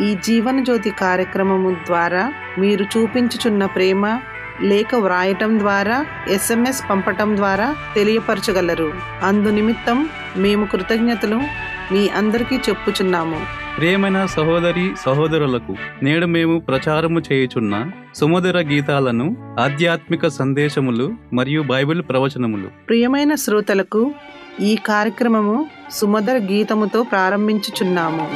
ఈ జీవన జ్యోతి కార్యక్రమము ద్వారా మీరు చూపించుచున్న ప్రేమ లేఖ వ్రాయటం ద్వారా ఎస్ఎంఎస్ పంపటం ద్వారా తెలియపరచగలరు. అందు నిమిత్తం మేము కృతజ్ఞతలు మీ అందరికీ చెప్పుచున్నాము. ప్రేమైన సహోదరి సహోదరులకు నేడు మేము ప్రచారము చేయుచున్న సుమధుర గీతాలను ఆధ్యాత్మిక సందేశములు మరియు బైబిల్ ప్రవచనములు. ప్రియమైన శ్రోతలకు ఈ కార్యక్రమము సుమధుర గీతముతో ప్రారంభించుచున్నాము.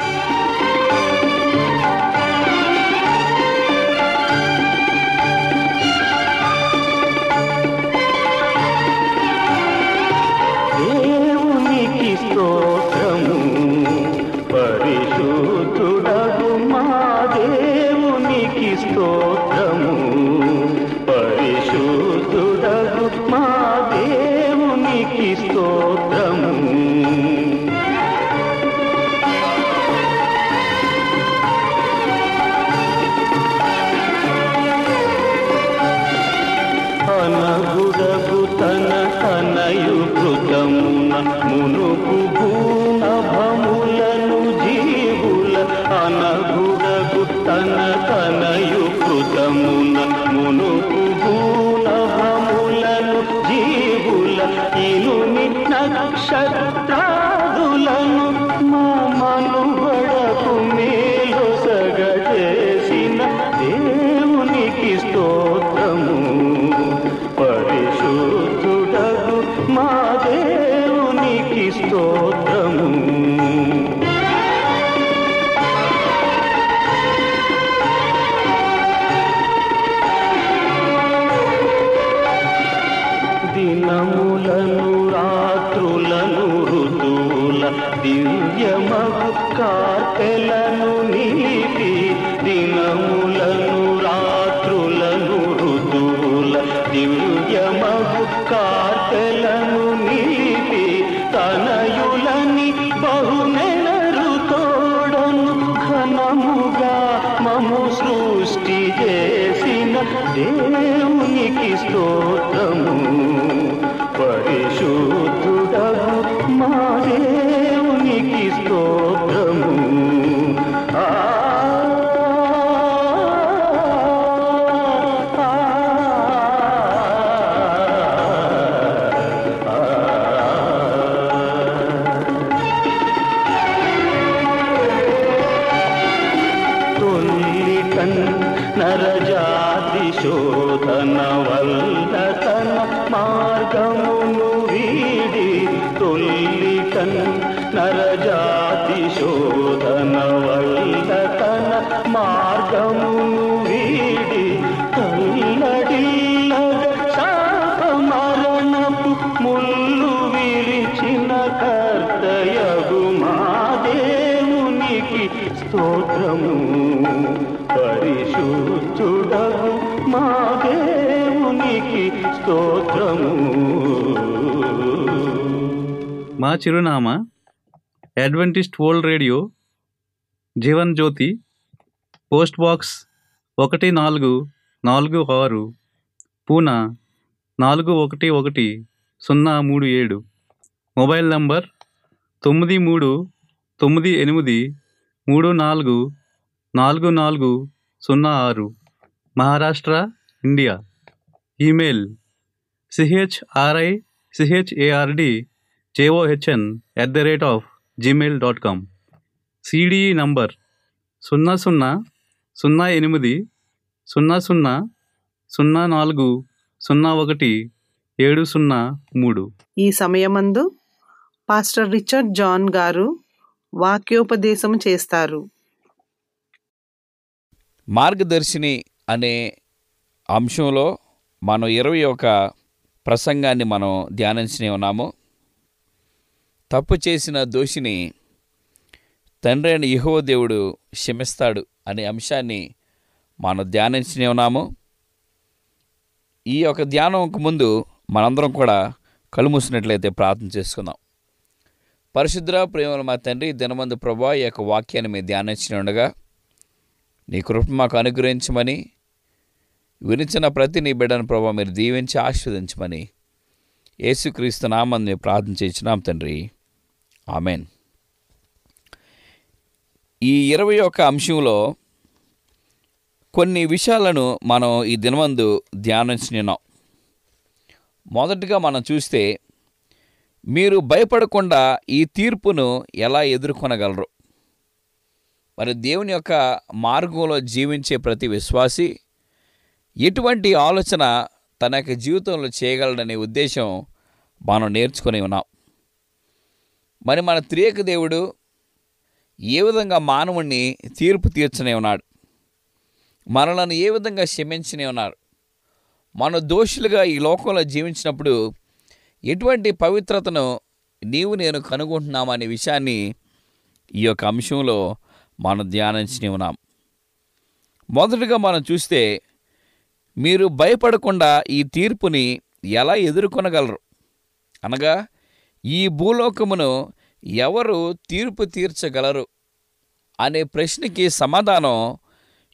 చిరునామా Adventist World Radio Jeevan Jyoti post box ఒకటి నాలుగు నాలుగు ఆరు పూనా నాలుగు ఒకటి ఒకటి సున్నా మూడు ఏడు. మొబైల్ నంబర్ తొమ్మిది మూడు తొమ్మిది ఎనిమిది మూడు నాలుగు నాలుగు నాలుగు సున్నా ఆరు. Maharashtra India. Email CHRI CHARD JOHN at the rate of Gmail dot com CDE number సున్నా సున్నా సున్నా ఎనిమిది సున్నా సున్నా సున్నా నాలుగు సున్నా ఒకటి ఏడు సున్నా మూడు ఈ సమయమందు పాస్టర్ రిచర్డ్ జాన్ గారు వాక్యోపదేశం చేస్తారు. మార్గదర్శిని అనే అంశంలో మనం ఇరవై ఒక ప్రసంగాన్ని మనం ధ్యానించనే ఉన్నాము. తప్పు చేసిన దోషిని తండ్రి అయిన యహో దేవుడు క్షమిస్తాడు అనే అంశాన్ని మనం ధ్యానించనే ఉన్నాము. ఈ యొక్క ధ్యానంకు ముందు మనందరం కూడా కలుమూసినట్లయితే ప్రార్థన చేసుకుందాం. పరిశుద్ర ప్రేమలు మా తండ్రి దినమందు ప్రభా ఈ యొక్క వాక్యాన్ని మీరు ధ్యానించిన ఉండగా నీ కృప మాకు అనుగ్రహించమని వినిచిన ప్రతి నీ బిడ్డను ప్రభావ మీరు దీవించి ఆశీర్వదించమని యేసుక్రీస్తు నామని మేము ప్రార్థన చేసినాం తండ్రి. ఆమెన్. ఈ ఇరవై ఒక్క అంశంలో కొన్ని విషయాలను మనం ఈ దినమందు ధ్యానించినాం. మొదటిగా మనం చూస్తే మీరు భయపడకుండా ఈ తీర్పును ఎలా ఎదుర్కొనగలరు? మరి దేవుని యొక్క మార్గంలో జీవించే ప్రతి విశ్వాసి ఎటువంటి ఆలోచన తన యొక్క జీవితంలో చేయగలడనే ఉద్దేశం మనం నేర్చుకుని ఉన్నాం. మరి మన త్రియక దేవుడు ఏ విధంగా మానవుణ్ణి తీర్పు తీర్చనే ఉన్నాడు? మనలను ఏ విధంగా క్షమించనే ఉన్నారు? మన దోషులుగా ఈ లోకంలో జీవించినప్పుడు ఎటువంటి పవిత్రతను నీవు నేను కనుగొంటున్నామనే విషయాన్ని ఈ యొక్క అంశంలో మనం ధ్యానించని ఉన్నాం. మొదటగా మనం చూస్తే మీరు భయపడకుండా ఈ తీర్పుని ఎలా ఎదుర్కొనగలరు? అనగా ఈ భూలోకమును ఎవరు తీర్పు తీర్చగలరు? అనే ప్రశ్నకి సమాధానం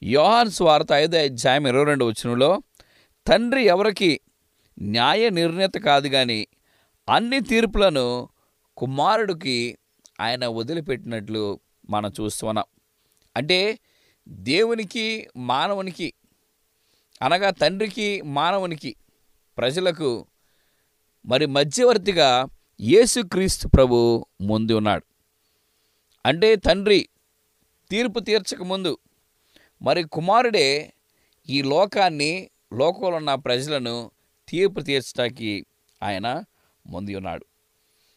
యోహాన్ స్వార్త ఐదో అధ్యాయం ఇరవై రెండు వచనంలో తండ్రి ఎవరికి న్యాయ నిర్ణేత కాదు కానీ అన్ని తీర్పులను కుమారుడికి ఆయన వదిలిపెట్టినట్లు మనం చూస్తున్నాం అంటే దేవునికి మానవునికి అనగా తండ్రికి మానవునికి ప్రజలకు మరి మధ్యవర్తిగా యేసుక్రీస్తు ప్రభు ముందు ఉన్నాడు. అంటే తండ్రి తీర్పు తీర్చక ముందు మరి కుమారుడే ఈ లోకాన్ని లోకంలో ఉన్న ప్రజలను తీర్పు తీర్చడానికి ఆయన ముందు ఉన్నాడు.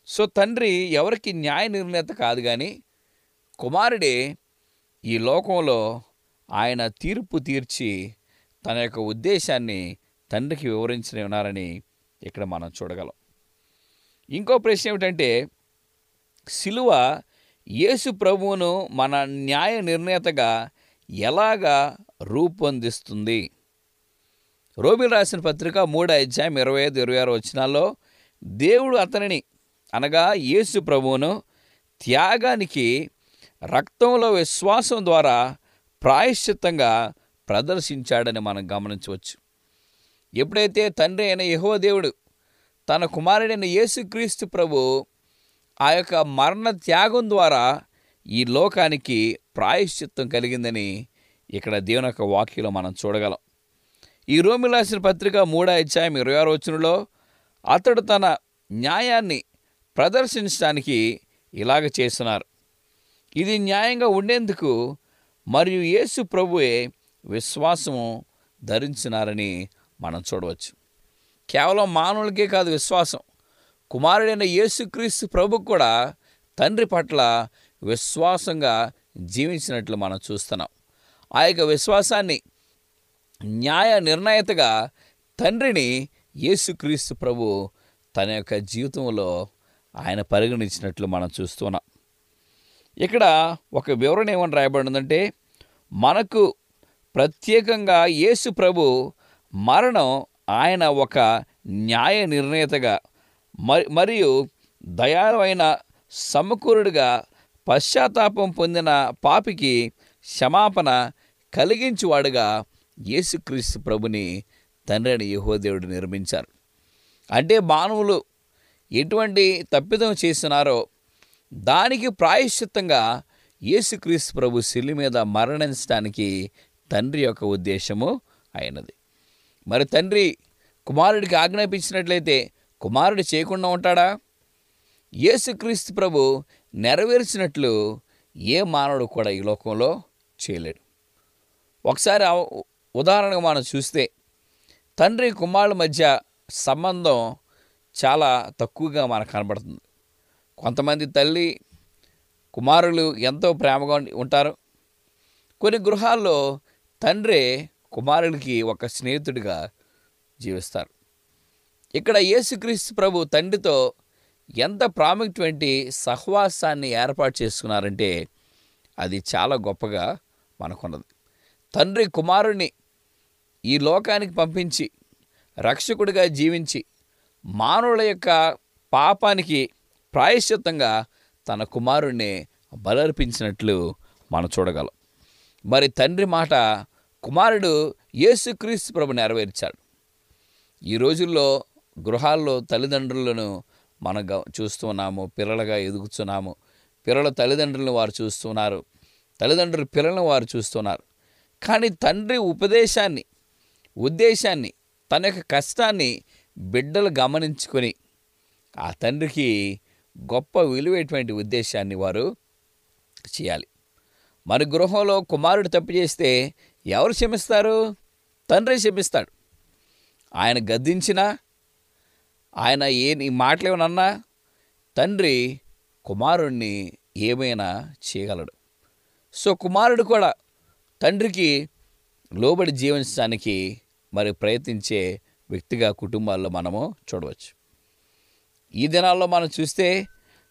సో తండ్రి ఎవరికి న్యాయ నిర్ణేత కాదు కానీ కుమారుడే ఈ లోకంలో ఆయన తీర్పు తీర్చి తన యొక్క ఉద్దేశాన్ని తండ్రికి వివరించని ఉన్నారని ఇక్కడ మనం చూడగలం. ఇంకో ప్రశ్న ఏమిటంటే సిలువ యేసు ప్రభువును మన న్యాయ నిర్ణేతగా ఎలాగా రూపొందిస్తుంది? రోమిల్ రాసిన పత్రిక మూడు అధ్యాయం ఇరవై ఐదు ఇరవై ఆరు వచ్చినాల్లో దేవుడు అతనిని అనగా యేసు ప్రభువును త్యాగానికి రక్తంలో విశ్వాసం ద్వారా ప్రాయశ్చిత్తంగా ప్రదర్శించాడని మనం గమనించవచ్చు. ఎప్పుడైతే తండ్రి అయిన యహోదేవుడు తన కుమారుడైన యేసుక్రీస్తు ప్రభు ఆ యొక్క మరణ త్యాగం ద్వారా ఈ లోకానికి ప్రాయశ్చిత్తం కలిగిందని ఇక్కడ దేవుని యొక్క వాక్యలో మనం చూడగలం. ఈ రోమి రాసిన పత్రిక మూడో అధ్యాయం ఇరవై ఆరు వచనంలో అతడు తన న్యాయాన్ని ప్రదర్శించడానికి ఇలాగ చేస్తున్నారు. ఇది న్యాయంగా ఉండేందుకు మరియు యేసు ప్రభువే విశ్వాసము ధరించినారని మనం చూడవచ్చు. కేవలం మానవులకే కాదు విశ్వాసం. కుమారుడైన యేసుక్రీస్తు ప్రభు కూడా తండ్రి పట్ల విశ్వాసంగా జీవించినట్లు మనం చూస్తున్నాం. ఆ యొక్క విశ్వాసాన్ని న్యాయ నిర్ణయతగా తండ్రిని యేసుక్రీస్తు ప్రభు తన యొక్క జీవితంలో ఆయన పరిగణించినట్లు మనం చూస్తున్నాం. ఇక్కడ ఒక వివరణ ఏమని రాయబడిందంటే మనకు ప్రత్యేకంగా యేసు ప్రభు మరణం ఆయన ఒక న్యాయ నిర్ణేతగా మరి మరియు దయాలైన సమకూరుడిగా పశ్చాత్తాపం పొందిన పాపికి క్షమాపణ కలిగించువాడుగా యేసుక్రీస్తు ప్రభుని తండ్రి అని యహోదేవుడు నిర్మించారు. అంటే మానవులు ఎటువంటి తప్పిదం చేస్తున్నారో దానికి ప్రాయశ్చిత్తంగా యేసుక్రీస్తు ప్రభు శిల్లి మీద మరణించడానికి తండ్రి యొక్క ఉద్దేశము అయినది. మరి తండ్రి కుమారుడికి ఆజ్ఞాపించినట్లయితే కుమారుడు చేయకుండా ఉంటాడా? యేసుక్రీస్తు ప్రభు నెరవేర్చినట్లు ఏ మానవుడు కూడా ఈ లోకంలో చేయలేడు. ఒకసారి ఉదాహరణగా మనం చూస్తే తండ్రి కుమారుల మధ్య సంబంధం చాలా తక్కువగా మనకు కనబడుతుంది. కొంతమంది తల్లి కుమారులు ఎంతో ప్రేమగా ఉంటారు. కొన్ని గృహాల్లో తండ్రి కుమారుడికి ఒక స్నేహితుడిగా జీవిస్తారు. ఇక్కడ యేసుక్రీస్తు ప్రభు తండ్రితో ఎంత ప్రాముఖ్యమైన సహవాసాన్ని ఏర్పాటు చేసుకున్నారంటే అది చాలా గొప్పగా మనకున్నది. తండ్రి కుమారుణ్ణి ఈ లోకానికి పంపించి రక్షకుడిగా జీవించి మానవుల యొక్క పాపానికి ప్రాయశ్చిత్తంగా తన కుమారుణ్ణి బలర్పించినట్లు మనం చూడగలం. మరి తండ్రి మాట కుమారుడు యేసుక్రీస్తు ప్రభు నెరవేర్చాడు. ఈ రోజుల్లో గృహాల్లో తల్లిదండ్రులను మనం చూస్తున్నాము పిల్లలుగా ఎదుగుతున్నాము. పిల్లల తల్లిదండ్రులను వారు చూస్తున్నారు తల్లిదండ్రుల పిల్లలను వారు చూస్తున్నారు కానీ తండ్రి ఉపదేశాన్ని ఉద్దేశాన్ని తన యొక్క కష్టాన్ని బిడ్డలు గమనించుకొని ఆ తండ్రికి గొప్ప విలువైనటువంటి ఉద్దేశాన్ని వారు చేయాలి. మరి గృహంలో కుమారుడు తప్పు చేస్తే ఎవరు క్షమిస్తారు? తండ్రి క్షమిస్తాడు. ఆయన గద్దించినా ఆయన ఏ మాటలు ఏమనన్నా తండ్రి కుమారుణ్ణి ఏమైనా చేయగలడు. సో కుమారుడు కూడా తండ్రికి లోబడి జీవించడానికి మరి ప్రయత్నించే వ్యక్తిగా కుటుంబాల్లో మనము చూడవచ్చు. ఈ దినాల్లో మనం చూస్తే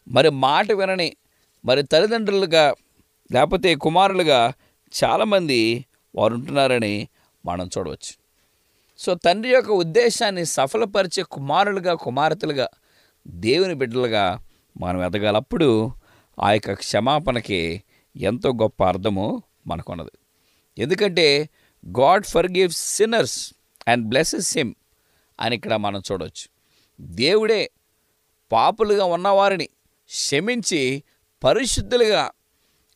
మరి మాట వినని మరి తల్లిదండ్రులుగా లేకపోతే కుమారులుగా చాలామంది వారు ఉంటున్నారని మనం చూడవచ్చు. సో తండ్రి యొక్క ఉద్దేశాన్ని సఫలపరిచే కుమారులుగా కుమార్తెలుగా దేవుని బిడ్డలుగా మనం ఎదగాలప్పుడు ఆ యొక్క క్షమాపణకి ఎంతో గొప్ప అర్థము మనకున్నది. ఎందుకంటే God forgives sinners and blesses him అని ఇక్కడ మనం చూడవచ్చు. దేవుడే పాపులుగా ఉన్నవారిని క్షమించి పరిశుద్ధులుగా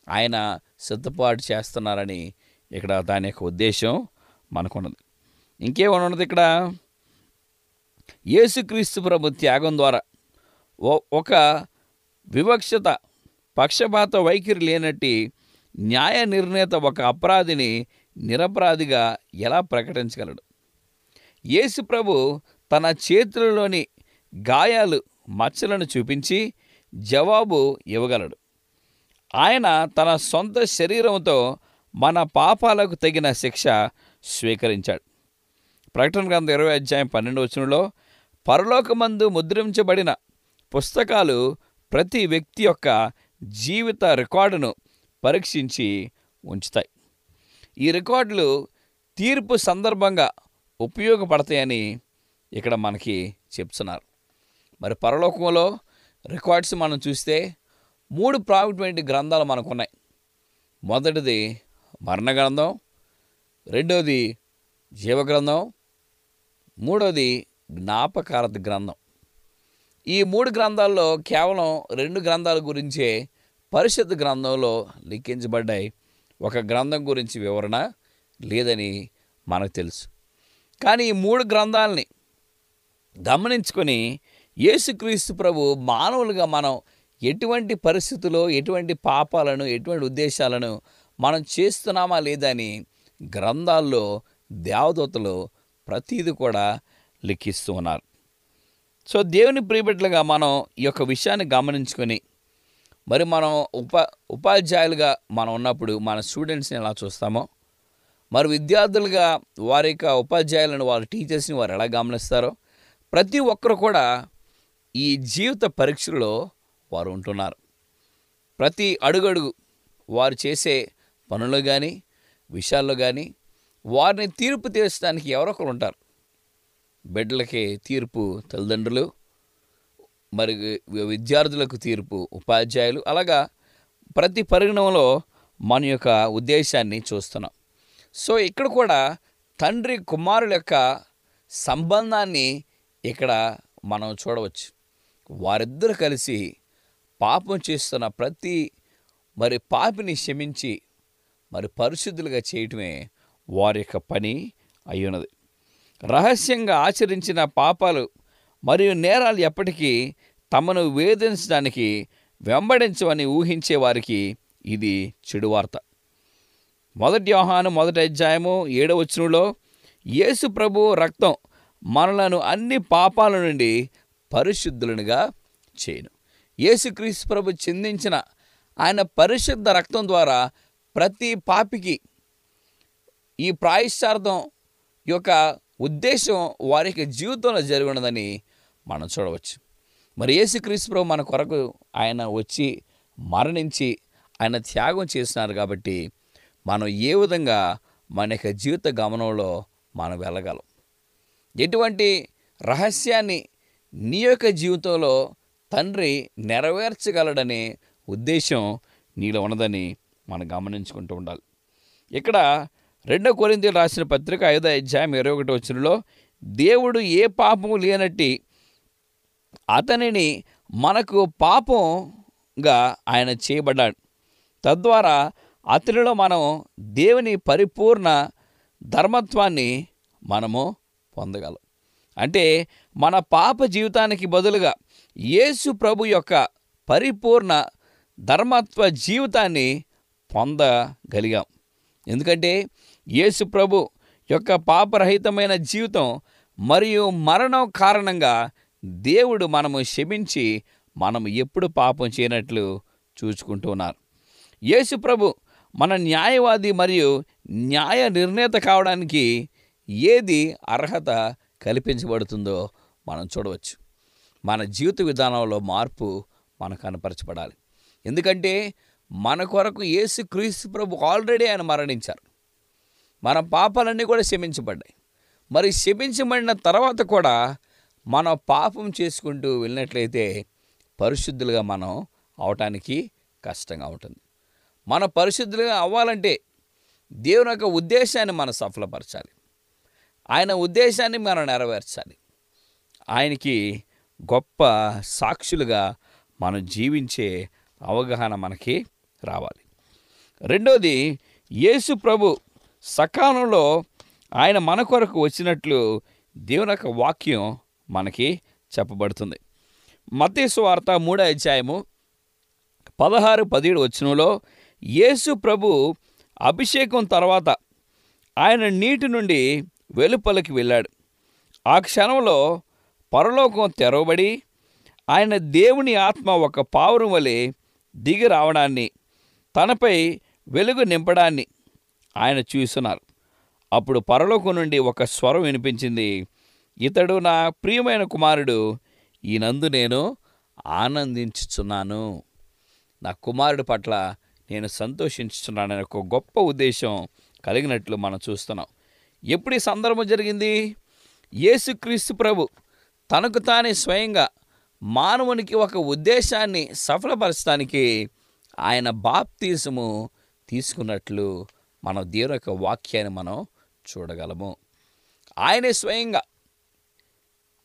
ఆయన సిద్ధపాటు చేస్తున్నారని ఇక్కడ దాని యొక్క ఉద్దేశం మనకున్నది. ఇంకేమన్నది ఉన్నది ఇక్కడ? యేసుక్రీస్తు ప్రభు త్యాగం ద్వారా ఒక వివక్షత పక్షపాత వైఖరి లేనట్టి న్యాయ నిర్ణేత ఒక అపరాధిని నిరపరాధిగా ఎలా ప్రకటించగలడు? యేసు ప్రభు తన చేతులలోని గాయాలు మచ్చలను చూపించి జవాబు ఇవ్వగలడు. ఆయన తన సొంత శరీరంతో మన పాపాలకు తగిన శిక్ష స్వీకరించాడు. ప్రకటన గ్రంథం ఇరవై అధ్యాయం పన్నెండు వచనంలో పరలోకమందు ముద్రించబడిన పుస్తకాలు ప్రతి వ్యక్తి యొక్క జీవిత రికార్డును పరీక్షించి ఉంచుతాయి. ఈ రికార్డులు తీర్పు సందర్భంగా ఉపయోగపడతాయని ఇక్కడ మనకి చెప్తున్నారు. మరి పరలోకంలో రికార్డ్స్ మనం చూస్తే మూడు ప్రాముఖ్యమైన గ్రంథాలు మనకు ఉన్నాయి మొదటిది మరణ గ్రంథం రెండోది జీవగ్రంథం మూడోది జ్ఞాపకారత గ్రంథం. ఈ మూడు గ్రంథాల్లో కేవలం రెండు గ్రంథాల గురించే పరిషత్ గ్రంథంలో లిఖించబడ్డాయి. ఒక గ్రంథం గురించి వివరణ లేదని మనకు తెలుసు. కానీ ఈ మూడు గ్రంథాలని గమనించుకొని యేసుక్రీస్తు ప్రభు మానవులుగా మనం ఎటువంటి పరిస్థితుల్లో ఎటువంటి పాపాలను ఎటువంటి ఉద్దేశాలను మనం చేస్తున్నామా లేదా అని గ్రంథాల్లో దేవదూతలు ప్రతీది కూడా లిఖిస్తూ ఉన్నారు. సో దేవుని ప్రియబిడ్డలుగా మనం ఈ యొక్క విషయాన్ని గమనించుకొని మరి మనం ఉప ఉపాధ్యాయులుగా మనం ఉన్నప్పుడు మన స్టూడెంట్స్ని ఎలా చూస్తామో మరి విద్యార్థులుగా వారి యొక్క ఉపాధ్యాయులను వారి టీచర్స్ని వారు ఎలా గమనిస్తారో ప్రతి ఒక్కరు కూడా ఈ జీవిత పరీక్షలో వారు ఉంటున్నారు. ప్రతి అడుగడుగు వారు చేసే పనులు కానీ విషయాల్లో కానీ వారిని తీర్పు తీర్చడానికి ఎవరొకరు ఉంటారు. బిడ్డలకి తీర్పు తల్లిదండ్రులు మరి విద్యార్థులకు తీర్పు ఉపాధ్యాయులు. అలాగా ప్రతి పరిగణంలో మన యొక్క ఉద్దేశాన్ని చూస్తున్నాం. సో ఇక్కడ కూడా తండ్రి కుమారుల యొక్క సంబంధాన్ని ఇక్కడ మనం చూడవచ్చు. వారిద్దరు కలిసి పాపం చేస్తున్న ప్రతి మరి పాపిని క్షమించి మరి పరిశుద్ధులుగా చేయటమే వారి యొక్క పని అయ్యున్నది. రహస్యంగా ఆచరించిన పాపాలు మరియు నేరాలు ఎప్పటికీ తమను వేధించడానికి వెంబడించవని ఊహించే వారికి ఇది చెడువార్త. మొదటి వ్యవహానం మొదటి అధ్యాయము ఏడవచనంలో యేసు ప్రభు రక్తం మనలను అన్ని పాపాల నుండి పరిశుద్ధులనుగా చేయను. యేసుక్రీస్తు ప్రభు చిందించిన ఆయన పరిశుద్ధ రక్తం ద్వారా ప్రతి పాపికి ఈ ప్రాయశ్చార్థం యొక్క ఉద్దేశం వారి యొక్క జీవితంలో జరిగినదని మనం చూడవచ్చు. మరి యేసుక్రీస్తు ప్రభు మన కొరకు ఆయన వచ్చి మరణించి ఆయన త్యాగం చేసినారు కాబట్టి మనం ఏ విధంగా మన యొక్క జీవిత గమనంలో మనం వెళ్ళగలం? ఎటువంటి రహస్యాన్ని నీ యొక్క జీవితంలో తండ్రి నెరవేర్చగలడనే ఉద్దేశం నీలో ఉన్నదని మనం గమనించుకుంటూ ఉండాలి. ఇక్కడ రెండో కొరింతలు రాసిన పత్రిక ఐదో అధ్యాయం ఇరవై ఒకటి వచ్చినలో దేవుడు ఏ పాపము లేనట్టి అతనిని మనకు పాపంగా ఆయన చేయబడ్డాడు. తద్వారా అతనిలో మనం దేవుని పరిపూర్ణ ధర్మత్వాన్ని మనము పొందగలం. అంటే మన పాప జీవితానికి బదులుగా యేసు ప్రభు యొక్క పరిపూర్ణ ధర్మత్వ జీవితాన్ని పొందగలిగాం. ఎందుకంటే యేసు ప్రభు యొక్క పాపరహితమైన జీవితం మరియు మరణం కారణంగా దేవుడు మనము క్షమించి మనం ఎప్పుడు పాపం చేయనట్లు చూసుకుంటూ ఉన్నారు. యేసు ప్రభు మన న్యాయవాది మరియు న్యాయ నిర్ణేత కావడానికి ఏది అర్హత కల్పించబడుతుందో మనం చూడవచ్చు. మన జీవిత విధానంలో మార్పు మనకు కనపరచబడాలి. ఎందుకంటే మన కొరకు యేసు క్రీస్తు ప్రభు ఆల్రెడీ ఆయన మరణించారు. మన పాపాలన్నీ కూడా క్షమించబడ్డాయి. మరి క్షమించబడిన తర్వాత కూడా మనం పాపం చేసుకుంటూ వెళ్ళినట్లయితే పరిశుద్ధులుగా మనం అవటానికి కష్టంగా ఉంటుంది. మన పరిశుద్ధులుగా అవ్వాలంటే దేవుని యొక్క ఉద్దేశాన్ని మనం సఫలపరచాలి. ఆయన ఉద్దేశాన్ని మనం నెరవేర్చాలి. ఆయనకి గొప్ప సాక్షులుగా మనం జీవించే అవగాహన మనకి రావాలి. రెండోది యేసు ప్రభు సకాలంలో ఆయన మన కొరకు వచ్చినట్లు దేవుని యొక్క వాక్యం మనకి చెప్పబడుతుంది. మతేసు వార్త మూడో అధ్యాయము పదహారు పదిహేడు వచ్చినలో యేసు ప్రభు అభిషేకం తర్వాత ఆయన నీటి నుండి వెలుపలకి వెళ్ళాడు. ఆ క్షణంలో పరలోకం తెరవబడి ఆయన దేవుని ఆత్మ ఒక పావురం వలె దిగి రావడాన్ని తనపై వెలుగు నింపడాన్ని ఆయన చూస్తున్నారు అప్పుడు పరలోకం నుండి ఒక స్వరం వినిపించింది. ఇతడు నా ప్రియమైన కుమారుడు ఈనందు నేను ఆనందించుచున్నాను. నా కుమారుడి పట్ల నేను సంతోషించుతున్నాననే ఒక గొప్ప ఉద్దేశం కలిగినట్లు మనం చూస్తున్నాం. ఎప్పుడు ఈ సందర్భం జరిగింది? యేసుక్రీస్తు ప్రభు తనకు తానే స్వయంగా మానవునికి ఒక ఉద్దేశాన్ని సఫలపరచడానికి ఆయన బాప్తీసము తీసుకున్నట్లు మనం దేవుని యొక్క వాక్యాన్ని మనం చూడగలము. ఆయనే స్వయంగా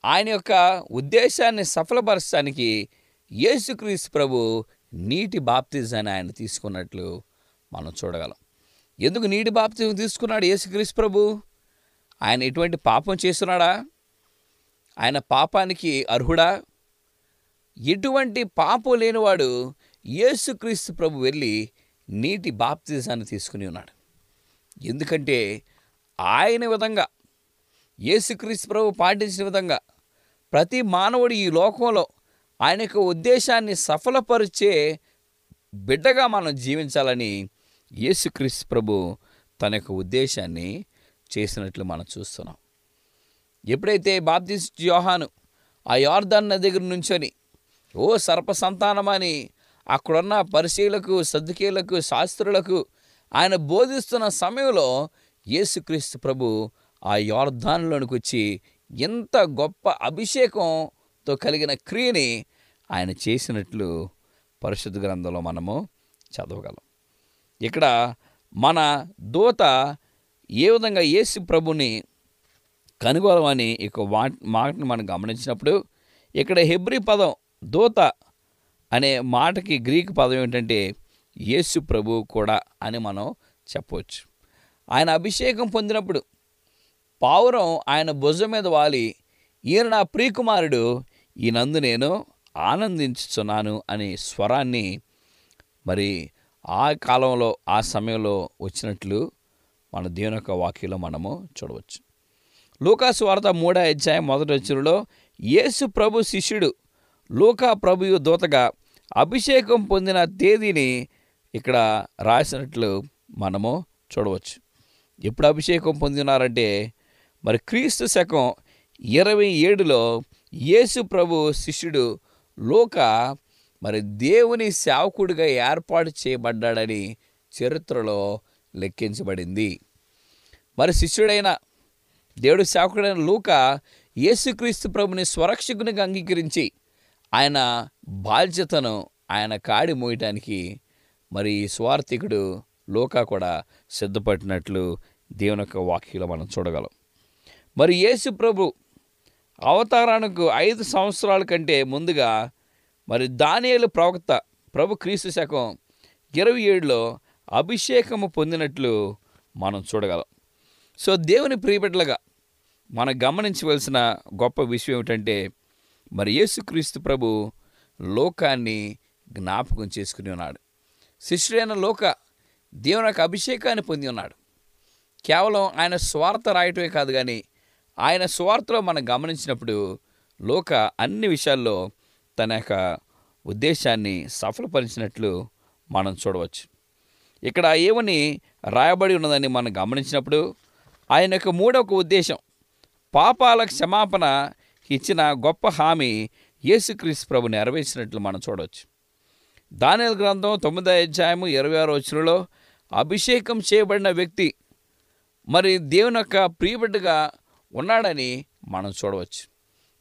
ఆయన యొక్క ఉద్దేశాన్ని సఫలపరచడానికి యేసుక్రీస్తు ప్రభు నీటి బాప్తిజాన్ని ఆయన తీసుకున్నట్లు మనం చూడగలం. ఎందుకు నీటి బాప్తిజం తీసుకున్నాడు యేసుక్రీస్తు ప్రభు? ఆయన ఎటువంటి పాపం చేస్తున్నాడా? ఆయన పాపానికి అర్హుడా? ఎటువంటి పాపం లేనివాడు యేసుక్రీస్తు ప్రభు వెళ్ళి నీటి బాప్తిజాన్ని తీసుకుని ఉన్నాడు. ఎందుకంటే ఆయన విధంగా యేసుక్రీస్తు ప్రభు పాటించిన విధంగా ప్రతి మానవుడు ఈ లోకంలో ఆయన యొక్క ఉద్దేశాన్ని సఫలపరిచే బిడ్డగా మనం జీవించాలని యేసుక్రీస్తు ప్రభు తన యొక్క ఉద్దేశాన్ని చేసినట్లు మనం చూస్తున్నాం. ఎప్పుడైతే బాప్తిస్ట్ యోహాను ఆ యోర్ధన్న దగ్గర నుంచొని ఓ సర్ప సంతానమని అక్కడున్న పరిశీలకు సద్దుకీలకు శాస్త్రులకు ఆయన బోధిస్తున్న సమయంలో యేసుక్రీస్తు ప్రభు ఆ యోర్ధాన్లోనికి వచ్చి ఎంత గొప్ప అభిషేకంతో కలిగిన క్రియని ఆయన చేసినట్లు పరిశుద్ధ గ్రంథంలో మనము చదవగలం. ఇక్కడ మన దూత ఏ విధంగా యేసు ప్రభుని కనుగొలవని ఇక వా మాటను మనం గమనించినప్పుడు ఇక్కడ హెబ్రి పదం దూత అనే మాటకి గ్రీక్ పదం ఏంటంటే యేసు ప్రభువు కూడా అని మనం చెప్పవచ్చు ఆయన అభిషేకం పొందినప్పుడు పావురం ఆయన భుజం మీద వాలి ఈయన నా ప్రియకుమారుడు ఈనందు నేను ఆనందించుచున్నాను అనే స్వరాన్ని మరి ఆ కాలంలో ఆ సమయంలో వచ్చినట్లు మన దేవుని యొక్క వాక్యంలో మనము చూడవచ్చు. లూకాసు వార్త మూడో అధ్యాయం మొదటి వచ్చినలో యేసు ప్రభు శిష్యుడు లూకా ప్రభు దూతగా అభిషేకం పొందిన తేదీని ఇక్కడ రాసినట్లు మనము చూడవచ్చు. ఎప్పుడు అభిషేకం పొందినారంటే మరి క్రీస్తు శకం ఇరవై ఏడులో యేసు ప్రభు శిష్యుడు లోక మరి దేవుని సేవకుడిగా ఏర్పాటు చేయబడ్డాడని చరిత్రలో లెక్కించబడింది. మరి శిష్యుడైన దేవుడు సేవకుడైన లూక యేసుక్రీస్తు ప్రభుని స్వరక్షకునిగా అంగీకరించి ఆయన బాధ్యతను ఆయన కాడి మోయటానికి మరి స్వార్థికుడు లోకా కూడా సిద్ధపడినట్లు దేవుని యొక్క వాక్యలో మనం చూడగలం. మరి యేసు ప్రభు అవతారానికి ఐదు సంవత్సరాల కంటే ముందుగా మరి దానియలు ప్రవక్త ప్రభు క్రీస్తు శకం ఇరవై ఏడులో అభిషేకము పొందినట్లు మనం చూడగలం. సో దేవుని ప్రియబిడ్డలుగా మనం గమనించవలసిన గొప్ప విషయం ఏమిటంటే మరి యేసుక్రీస్తు ప్రభు లోకాన్ని జ్ఞాపకం చేసుకుని ఉన్నాడు. శిష్యుడైన లోక దేవుని యొక్క అభిషేకాన్ని పొంది ఉన్నాడు. కేవలం ఆయన స్వార్థ రాయటమే కాదు కానీ ఆయన స్వార్థలో మనం గమనించినప్పుడు లోక అన్ని విషయాల్లో తన యొక్క ఉద్దేశాన్ని సఫలపరిచినట్లు మనం చూడవచ్చు. ఇక్కడ ఏమని రాయబడి ఉన్నదని మనం గమనించినప్పుడు ఆయన యొక్క మూడవ ఉద్దేశం పాపాల క్షమాపణ ఇచ్చిన గొప్ప హామీ యేసుక్రీస్తు ప్రభు నెరవేర్చినట్లు మనం చూడవచ్చు దానిల గ్రంథం తొమ్మిదో అధ్యాయము ఇరవై ఆరో వచ్చినలో అభిషేకం చేయబడిన వ్యక్తి మరి దేవుని యొక్క ప్రియబిడ్డగా ఉన్నాడని మనం చూడవచ్చు.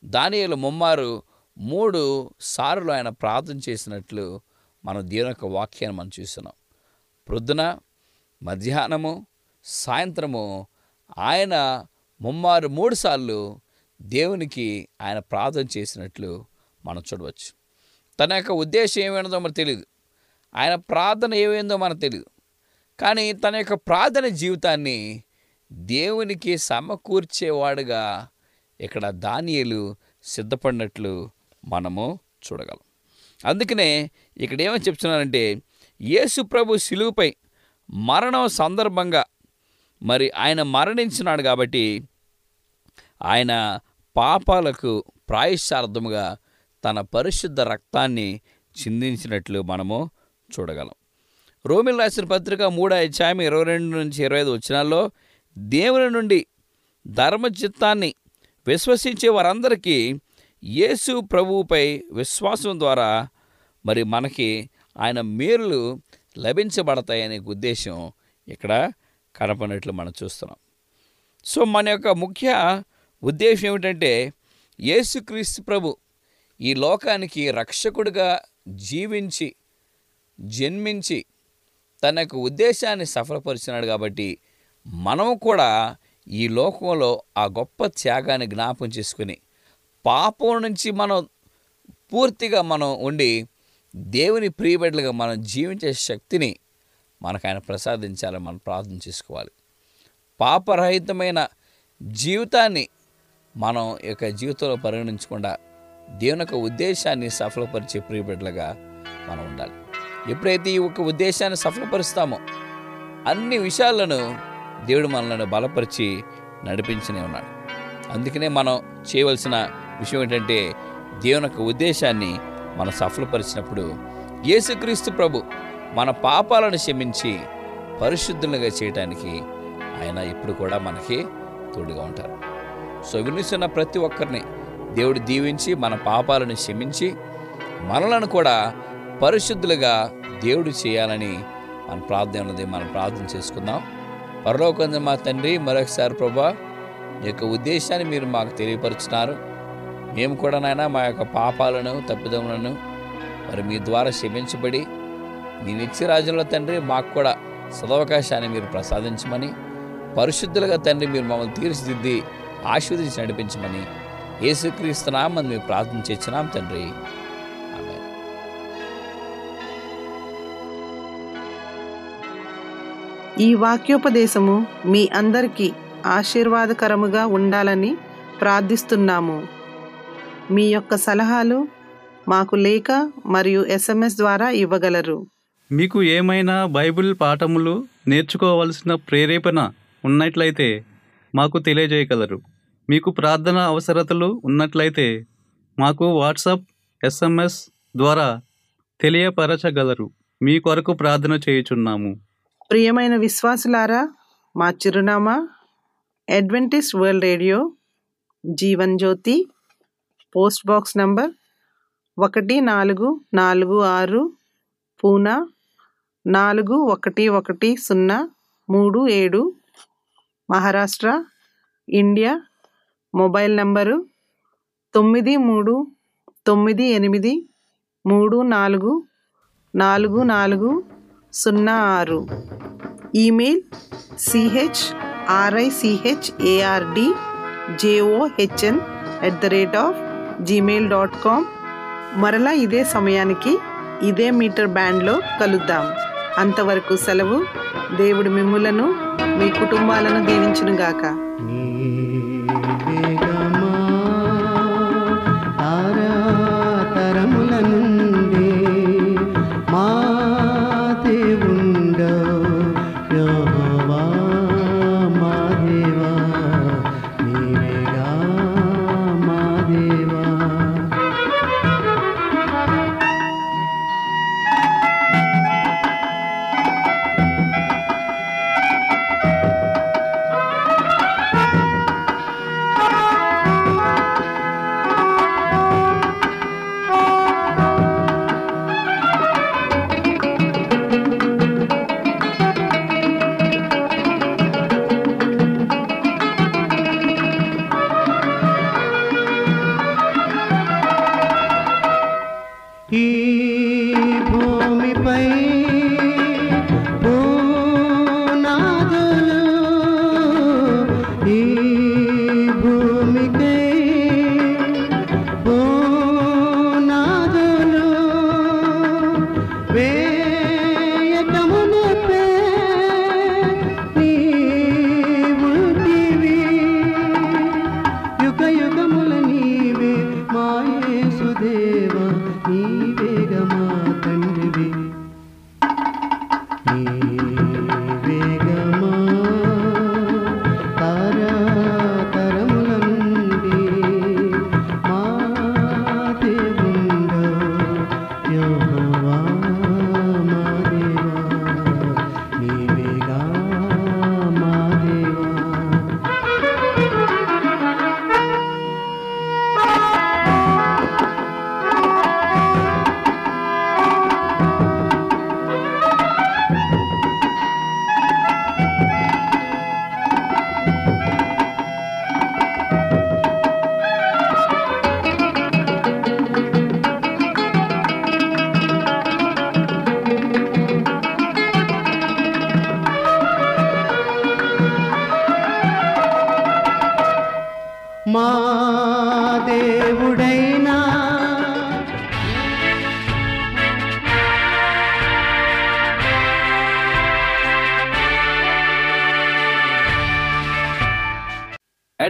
దానియలు ముమ్మారు మూడు సార్లు ఆయన ప్రార్థన చేసినట్లు మనం దేవుని యొక్క వాక్యాన్ని మనం చూస్తున్నాం. ప్రొద్దున మధ్యాహ్నము సాయంత్రము ఆయన ముమ్మారు మూడు సార్లు దేవునికి ఆయన ప్రార్థన చేసినట్లు మనం చూడవచ్చు. తన యొక్క ఉద్దేశం ఏమైనదో మనకు తెలియదు ఆయన ప్రార్థన ఏమైందో మనకు తెలియదు కానీ తన యొక్క ప్రార్థన జీవితాన్ని దేవునికి సమకూర్చేవాడుగా ఇక్కడ దానియలు సిద్ధపడినట్లు మనము చూడగలం. అందుకనే ఇక్కడ ఏమని చెప్తున్నానంటే యేసు ప్రభు శిలువుపై మరణం సందర్భంగా మరి ఆయన మరణించినాడు కాబట్టి ఆయన పాపాలకు ప్రాయశ్చార్థముగా తన పరిశుద్ధ రక్తాన్ని చిందించినట్లు మనము చూడగలం. రోమిల్ రాసిన పత్రిక మూడో అధ్యాయం ఇరవై రెండు నుంచి ఇరవై ఐదు వచ్చినాల్లో దేవుని నుండి ధర్మ చిత్తాన్ని విశ్వసించే వారందరికీ యేసు ప్రభువుపై విశ్వాసం ద్వారా మరి మనకి ఆయన మేలులు లభించబడతాయనే ఉద్దేశం ఇక్కడ కనపడినట్లు మనం చూస్తున్నాం. సో మన యొక్క ముఖ్య ఉద్దేశం ఏమిటంటే యేసుక్రీస్తు ప్రభు ఈ లోకానికి రక్షకుడిగా జీవించి జన్మించి తన యొక్క ఉద్దేశాన్ని సఫలపరిచినాడు కాబట్టి మనం కూడా ఈ లోకంలో ఆ గొప్ప త్యాగాన్ని జ్ఞాపం చేసుకుని పాపం నుంచి మనం పూర్తిగా మనం ఉండి దేవుని ప్రియబిడ్డలుగా మనం జీవించే శక్తిని మనకు ఆయన ప్రసాదించాలని మనం ప్రార్థన చేసుకోవాలి. పాపరహితమైన జీవితాన్ని మనం ఈ యొక్క జీవితంలో పరిగణించకుండా దేవుని యొక్క ఉద్దేశాన్ని సఫలపరిచే ప్రియబిడ్డలుగా మనం ఉండాలి. ఎప్పుడైతే ఈ యొక్క ఉద్దేశాన్ని సఫలపరుస్తామో అన్ని విషయాలను దేవుడు మనల్ని బలపరిచి నడిపించనే ఉన్నాడు. అందుకనే మనం చేయవలసిన విషయం ఏంటంటే దేవుని యొక్క ఉద్దేశాన్ని మనం సఫలపరిచినప్పుడు యేసుక్రీస్తు ప్రభు మన పాపాలను క్షమించి పరిశుద్ధులుగా చేయటానికి ఆయన ఇప్పుడు కూడా మనకి తోడుగా ఉంటారు. సో వినిస్తున్న ప్రతి ఒక్కరిని. దేవుడు దీవించి మన పాపాలను క్షమించి మనలను కూడా పరిశుద్ధులుగా దేవుడు చేయాలని మన ప్రార్థన ఉన్నది. మనం ప్రార్థన చేసుకుందాం. పరలోకంది మా తండ్రి మరొకసారి ప్రభా ఈ యొక్క ఉద్దేశాన్ని మీరు మాకు తెలియపరుచున్నారు. మేము కూడా నాయన మా యొక్క పాపాలను తప్పిదములను మరి మీ ద్వారా క్షమించబడి మీ నిత్య రాజ్యంలో తండ్రి మాకు కూడా సదవకాశాన్ని మీరు ప్రసాదించమని పరిశుద్ధులుగా తండ్రి మీరు మమ్మల్ని తీర్చిదిద్ది ఆశీర్వదించి నడిపించమని యేసుక్రీస్తున్నామని మేము ప్రార్థన చేస్తున్నాం తండ్రి. ఆమేన్. ఈ వాక్యోపదేశము మీ అందరికీ ఆశీర్వాదకరముగా ఉండాలని ప్రార్థిస్తున్నాము. మీ యొక్క సలహాలు మాకు లేఖ మరియు ఎస్ఎంఎస్ ద్వారా ఇవ్వగలరు. మీకు ఏమైనా బైబిల్ పాఠములు నేర్చుకోవలసిన ప్రేరేపణ ఉన్నట్లయితే మాకు తెలియజేయగలరు. మీకు ప్రార్థన అవసరతలు ఉన్నట్లయితే మాకు వాట్సాప్ ఎస్ఎంఎస్ ద్వారా తెలియపరచగలరు. మీ కొరకు ప్రార్థన చేయుచున్నాము. ప్రియమైన విశ్వాసులారా మా చిరునామా Adventist World Radio Jeevan Jyoti post box number ఒకటి నాలుగు నాలుగు ఆరు పూనా నాలుగు ఒకటి ఒకటి సున్నా మూడు ఏడు మహారాష్ట్ర ఇండియా మొబైల్ నంబరు తొమ్మిది మూడు తొమ్మిది ఎనిమిది మూడు నాలుగు నాలుగు నాలుగు సున్నా ఆరు. Email CH RICH ARD JOHN at the rate of Gmail dot com మరలా ఇదే సమయానికి ఇదే మీటర్ బ్యాండ్లో కలుద్దాం. అంతవరకు సెలవు దేవుడు మిమ్ములను మీ కుటుంబాలను దీవించునుగాక.